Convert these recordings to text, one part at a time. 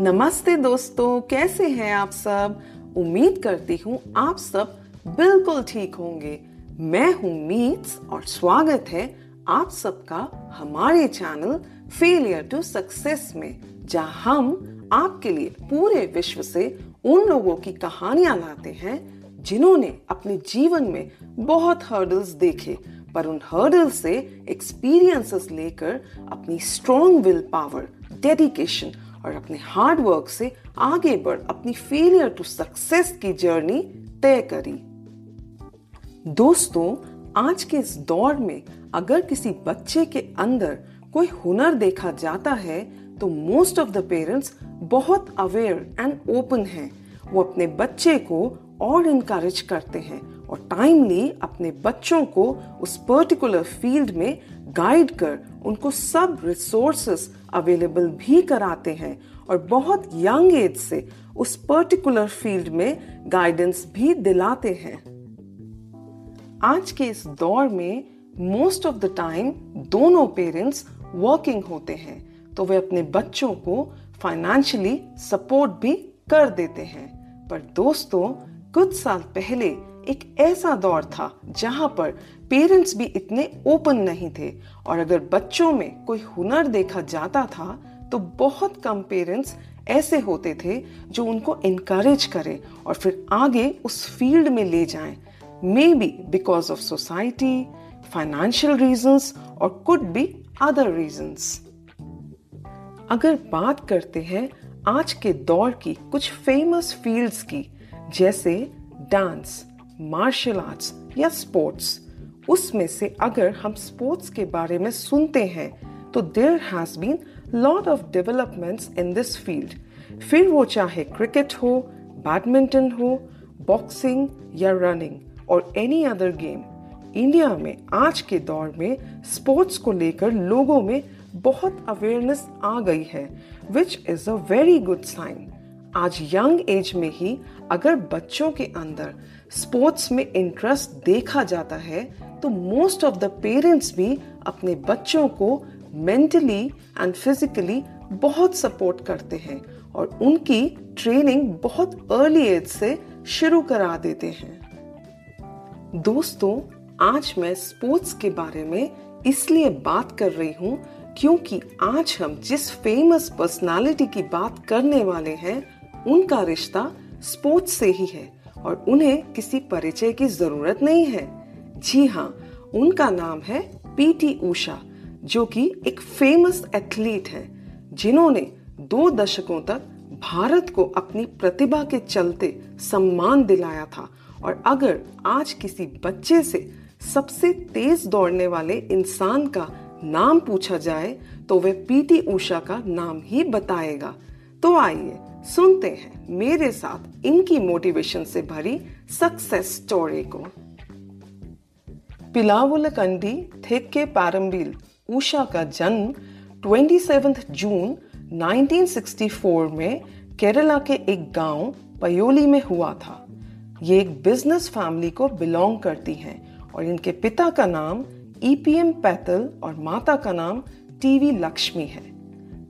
नमस्ते दोस्तों, कैसे हैं आप सब? उम्मीद करती हूँ आप सब बिल्कुल ठीक होंगे। मैं हूँ मीट्स और स्वागत है आप सबका हमारे चैनल फेलियर टू सक्सेस में, जहाँ हम आपके लिए पूरे विश्व से उन लोगों की कहानियाँ लाते हैं जिन्होंने अपने जीवन में बहुत हर्डल्स देखे, पर उन हर्डल्स से एक्सपीरियंसेस लेकर अपनी स्ट्रॉन्ग विल पावर डेडिकेशन और अपने हार्ड वर्क से आगे बढ़ अपनी फेलियर टू सक्सेस की जर्नी तय करी। दोस्तों, आज के इस दौर में अगर किसी बच्चे के अंदर कोई हुनर देखा जाता है तो मोस्ट ऑफ़ द पेरेंट्स बहुत अवेयर एंड ओपन हैं। वो अपने बच्चे को और इनकरेज करते हैं और टाइमली अपने बच्चों को उस पर्टिकुलर फ़ील्ड में गाइड कर उनको सब रिसोर्सेस अवेलेबल भी कराते हैं और बहुत यंग एज से उस पर्टिकुलर फ़ील्ड में गाइडेंस भी दिलाते हैं। आज के इस दौर में मोस्ट ऑफ़ द टाइम दोनों पेरेंट्स वर्किंग होते हैं तो वे अपने बच्चों को फाइनेंशियली सपोर्ट भी कर देते हैं। पर दोस्तों, कुछ साल पहले एक ऐसा दौर था जहाँ पर पेरेंट्स भी इतने ओपन नहीं थे। और अगर बच्चों में कोई हुनर देखा जाता था तो बहुत कम पेरेंट्स ऐसे होते थे जो उनको इनकरेज करें और फिर आगे उस फ़ील्ड में ले जाएँ। Maybe because of society financial reasons और कुड बी अदर रीजंस अगर बात करते हैं आज के दौर की कुछ फ़ेमस फील्ड्स की, जैसे डांस मार्शल आर्ट्स या स्पोर्ट्स उसमें से अगर हम स्पोर्ट्स के बारे में सुनते हैं तो there has been lot of developments in this field फिर वो चाहे क्रिकेट हो बैडमिंटन हो बॉक्सिंग या रनिंग और एनी अदर गेम इंडिया में आज के दौर में स्पोर्ट्स को लेकर लोगों में बहुत अवेयरनेस आ गई है which is a very good sign आज यंग एज में ही अगर बच्चों के अंदर स्पोर्ट्स में इंटरेस्ट देखा जाता है तो मोस्ट ऑफ़ द पेरेंट्स भी अपने बच्चों को मेंटली एंड फिजिकली बहुत सपोर्ट करते हैं और उनकी ट्रेनिंग बहुत अर्ली एज से शुरू करा देते हैं। दोस्तों, आज मैं स्पोर्ट्स के बारे में इसलिए बात कर रही हूँ क्योंकि आज हम जिस फ़ेमस पर्सनालिटी की बात करने वाले हैं उनका रिश्ता स्पोर्ट्स से ही है और उन्हें किसी परिचय की ज़रूरत नहीं है। जी हाँ उनका नाम है पीटी उषा, जो कि एक फ़ेमस एथलीट है, जिन्होंने दो दशकों तक भारत को अपनी प्रतिभा के चलते सम्मान दिलाया था। और अगर आज किसी बच्चे से सबसे तेज दौड़ने वाले इंसान का नाम पूछा जाए तो वह पीटी उषा का नाम ही बताएगा। तो आइए सुनते हैं मेरे साथ इनकी मोटिवेशन से भरी सक्सेस स्टोरी को। पिलावुलकंडी थेक्के पारंबिल, उषा का जन्म 27 जून 1964 में केरला के एक गाँव पयोली में हुआ था। ये एक बिज़नेस फैमिली को बिलोंग करती हैं और इनके पिता का नाम ईपीएम पैतल और माता का नाम टीवी लक्ष्मी है।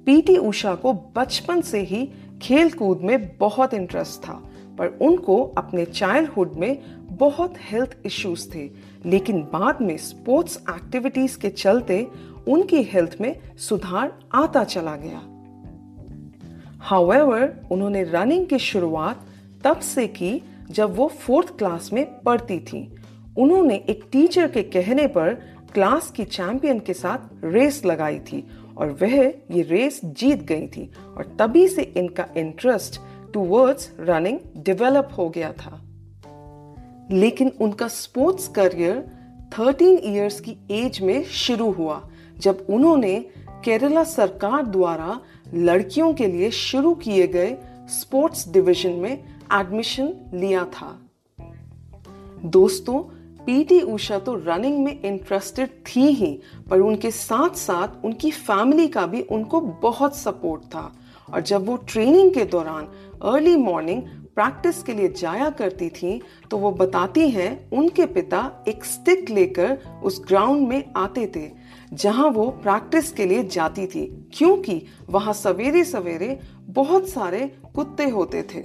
पीटी उषा को बचपन से ही खेल कूद में बहुत इंटरेस्ट था, पर उनको अपने चाइल्डहुड में बहुत हेल्थ इश्यूज़ थे। लेकिन बाद में स्पोर्ट्स एक्टिविटीज़ के चलते उनकी हेल्थ में सुधार आता चला गया। हाउएवर उन्होंने रनिंग की शुरुआत तब से की जब वो फोर्थ क्लास में पढ़ती थी। उन्होंने एक टीचर के कहने पर क्लास की चैंपियन के साथ रेस लगाई थी। और वह ये रेस जीत गई थी और तभी से इनका इंटरेस्ट टूवर्ड्स रनिंग डेवलप हो गया था। लेकिन उनका स्पोर्ट्स करियर 13 इयर्स की एज में शुरू हुआ, जब उन्होंने केरला सरकार द्वारा लड़कियों के लिए शुरू किए गए स्पोर्ट्स डिवीज़न में एडमिशन लिया था। दोस्तों पीटी उषा तो रनिंग में इंटरेस्टेड थी ही, पर उनके साथ साथ उनकी फैमिली का भी उनको बहुत सपोर्ट था। और जब वो ट्रेनिंग के दौरान अर्ली मॉर्निंग प्रैक्टिस के लिए जाया करती थी तो वो बताती हैं, उनके पिता एक स्टिक लेकर उस ग्राउंड में आते थे, जहाँ वो प्रैक्टिस के लिए जाती थी, क्योंकि वहाँ सवेरे सवेरे बहुत सारे कुत्ते होते थे।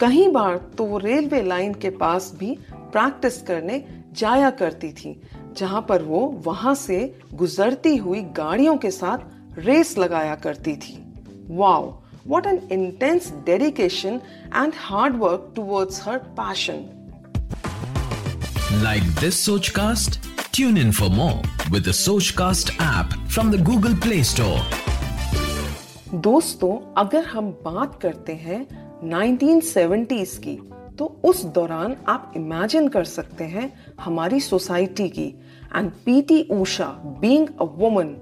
कहीं बार तो वो रेलवे लाइन के पास भी प्रैक्टिस करने जाया करती थी जहाँ पर वो वहाँ से गुजरती हुई गाड़ियों के साथ रेस लगाया करती थी। Wow what an intense dedication and hard work towards her passion like this Sochcast tune in for more with the Sochcast app from the Google Play Store दोस्तों अगर हम बात करते हैं 1970s की तो उस दौरान आप इमेजिन कर सकते हैं हमारी सोसाइटी की। And PT Usha being a woman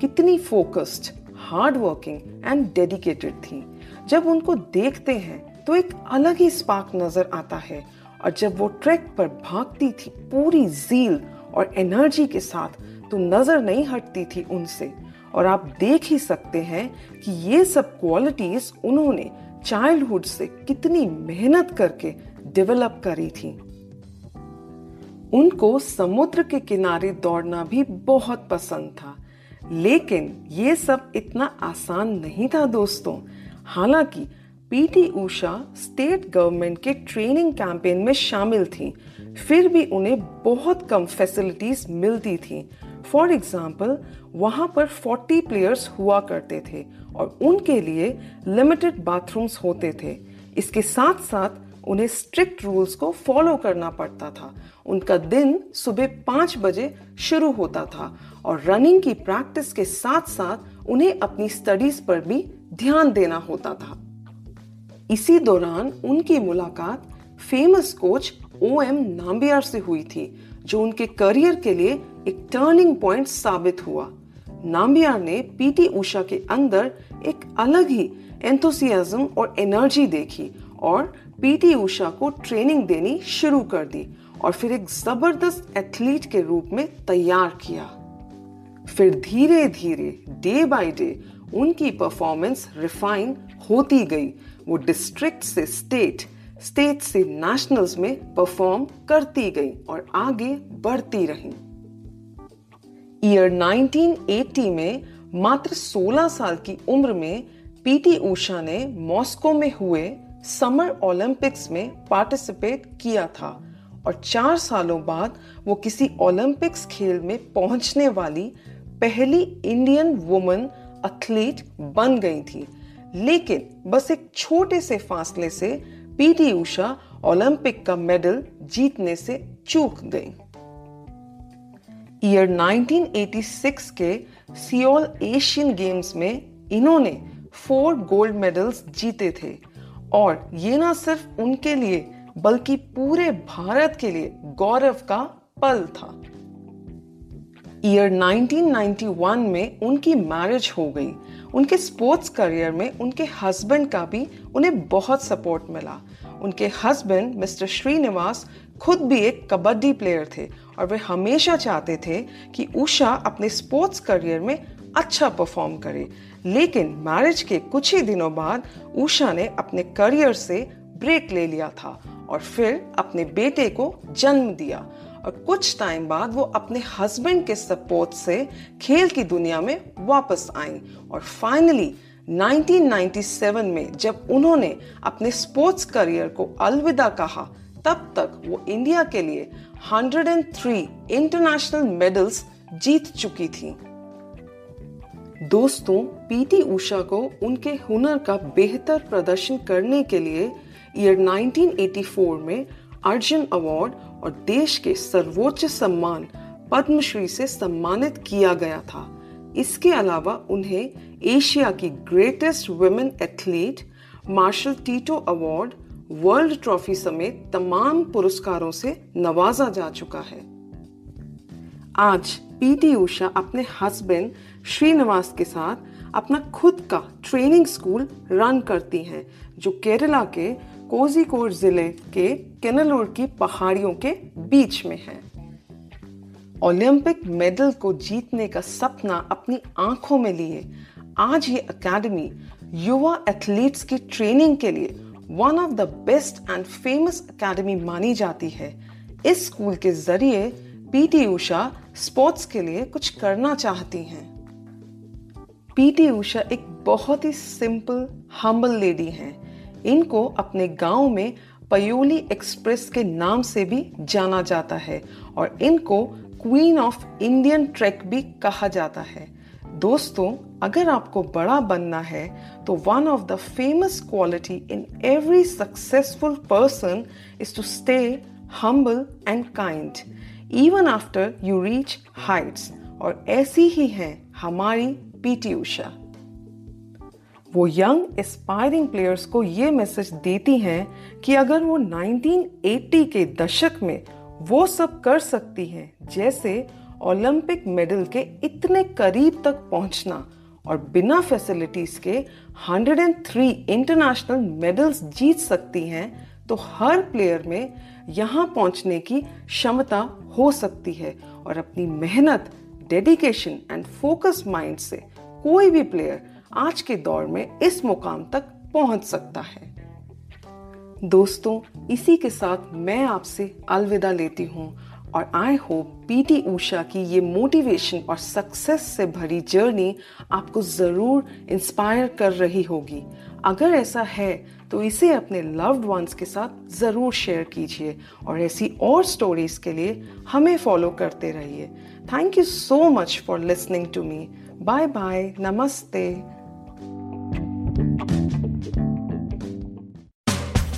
कितनी focused hard working and dedicated थी। जब उनको देखते हैं तो एक अलग ही स्पार्क नज़र आता है। और जब वो ट्रैक पर भागती थी, पूरी जील और एनर्जी के साथ तो नज़र नहीं हटती थी उनसे। और आप देख ही सकते हैं कि ये सब क्वालिटीज उन्होंने चाइल्डहुड से कितनी मेहनत करके डेवलप करी थी। उनको समुद्र के किनारे दौड़ना भी बहुत पसंद था। लेकिन ये सब इतना आसान नहीं था दोस्तों। हालाँकि पीटी उषा स्टेट गवर्नमेंट के ट्रेनिंग कैंपेन में शामिल थी। फिर भी उन्हें बहुत कम फैसिलिटीज़ मिलती थी। फॉर एग्ज़ाम्पल वहाँ पर 40 प्लेयर्स हुआ करते थे और उनके लिए लिमिटेड बाथरूम्स होते थे। इसके साथ साथ उन्हें स्ट्रिक्ट रूल्स को फॉलो करना पड़ता था। उनका दिन सुबह पाँच बजे शुरू होता था और रनिंग की प्रैक्टिस के साथ साथ उन्हें अपनी स्टडीज़ पर भी ध्यान देना होता था। इसी दौरान उनकी मुलाकात famous coach O M Nambiar से हुई थी, जो उनके करियर के लिए एक टर्निंग पॉइंट साबित हुआ। नाम्बियार ने पीटी उषा के अंदर एक अलग ही एंथुसियाज्म और एनर्जी देखी और पीटी उषा को ट्रेनिंग देनी शुरू कर दी और फिर एक ज़बरदस्त एथलीट के रूप में तैयार किया। फिर धीरे धीरे डे बाय डे उनकी परफॉर्मेंस रिफाइन होती गई। वो डिस्ट्रिक्ट से स्टेट स्टेट से नेशनल्स में परफॉर्म करती गई और आगे बढ़ती रही। ईयर 1980 में, मात्र 16 साल की उम्र में, पीटी ऊषा ने मॉस्को में हुए समर ओलंपिक्स में पार्टिसिपेट किया था और चार सालों बाद वो किसी ओलंपिक्स खेल में पहुँचने वाली पहली इंडियन वुमन एथलीट बन गई थी। लेकिन बस एक छोटे से फासले से पीटी ऊषा ओलंपिक का मेडल जीतने से चूक गई। ईयर 1986 के सियोल एशियन गेम्स में इन्होंने फोर गोल्ड मेडल्स जीते थे। और ये ना सिर्फ़ उनके लिए, बल्कि पूरे भारत के लिए गौरव का पल था। ईयर 1991 में उनकी मैरिज हो गई। उनके स्पोर्ट्स करियर में उनके हस्बैंड का भी उन्हें बहुत सपोर्ट मिला। उनके हस्बैंड मिस्टर श्रीनिवास खुद भी एक कबड्डी प्लेयर थे और वे हमेशा चाहते थे कि उषा अपने स्पोर्ट्स करियर में अच्छा परफॉर्म करे। लेकिन मैरिज के कुछ ही दिनों बाद उषा ने अपने करियर से ब्रेक ले लिया था और फिर अपने बेटे को जन्म दिया। और कुछ टाइम बाद वो अपने हस्बैंड के सपोर्ट से खेल की दुनिया में वापस आई और फाइनली 1997 में जब उन्होंने अपने स्पोर्ट्स करियर को अलविदा कहा, तब तक वो इंडिया के लिए 103 इंटरनेशनल मेडल्स जीत चुकी थी। दोस्तों, पीटी उषा को उनके हुनर का बेहतर प्रदर्शन करने के लिए ईयर 1984 में अर्जुन अवार्ड और देश के सर्वोच्च सम्मान पद्मश्री से सम्मानित किया गया था। इसके अलावा उन्हें एशिया की greatest women athlete Marshal Tito award world trophy समेत तमाम पुरस्कारों से नवाजा जा चुका है। आज पीटी उषा अपने हस्बैंड श्रीनिवास के साथ अपना खुद का ट्रेनिंग स्कूल रन करती हैं, जो केरला के कोजिकोड ज़िले के केनलोर की पहाड़ियों के बीच में है। ओलंपिक मेडल को जीतने का सपना अपनी आँखों में लिए। आज ये एकेडमी युवा एथलीट्स की ट्रेनिंग के लिए one of the best and famous academy मानी जाती है। इस स्कूल के ज़रिए पीटी उषा स्पोर्ट्स के लिए कुछ करना चाहती हैं। पीटी उषा एक बहुत ही सिंपल हम्बल लेडी हैं। इनको अपने गाँव में पयोली एक्सप्रेस के नाम से भी जाना जाता है और इनको क्वीन ऑफ़ इंडियन ट्रैक भी कहा जाता है। दोस्तों, अगर आपको बड़ा बनना है तो one of the famous quality in every successful person is to stay humble and kind even after you reach heights और ऐसी ही है हमारी पीटी उषा वो यंग एस्पायरिंग प्लेयर्स को ये मैसेज देती हैं कि अगर वो 1980 के दशक में वो सब कर सकती हैं, जैसे ओलंपिक मेडल के इतने करीब तक पहुँचना और बिना फैसिलिटीज़ के 103 इंटरनेशनल मेडल्स जीत सकती हैं तो हर प्लेयर में यहाँ पहुँचने की क्षमता हो सकती है और अपनी मेहनत डेडिकेशन एंड फोकस माइंड से कोई भी प्लेयर आज के दौर में इस मुकाम तक पहुँच सकता है। दोस्तों, इसी के साथ मैं आपसे अलविदा लेती हूँ और आई होप पीटी ऊषा की ये मोटिवेशन और सक्सेस से भरी जर्नी आपको ज़रूर इंस्पायर कर रही होगी। अगर ऐसा है तो इसे अपने लव्ड वंस के साथ ज़रूर शेयर कीजिए और ऐसी और स्टोरीज के लिए हमें फॉलो करते रहिए। Thank you so much for listening to me bye bye नमस्ते।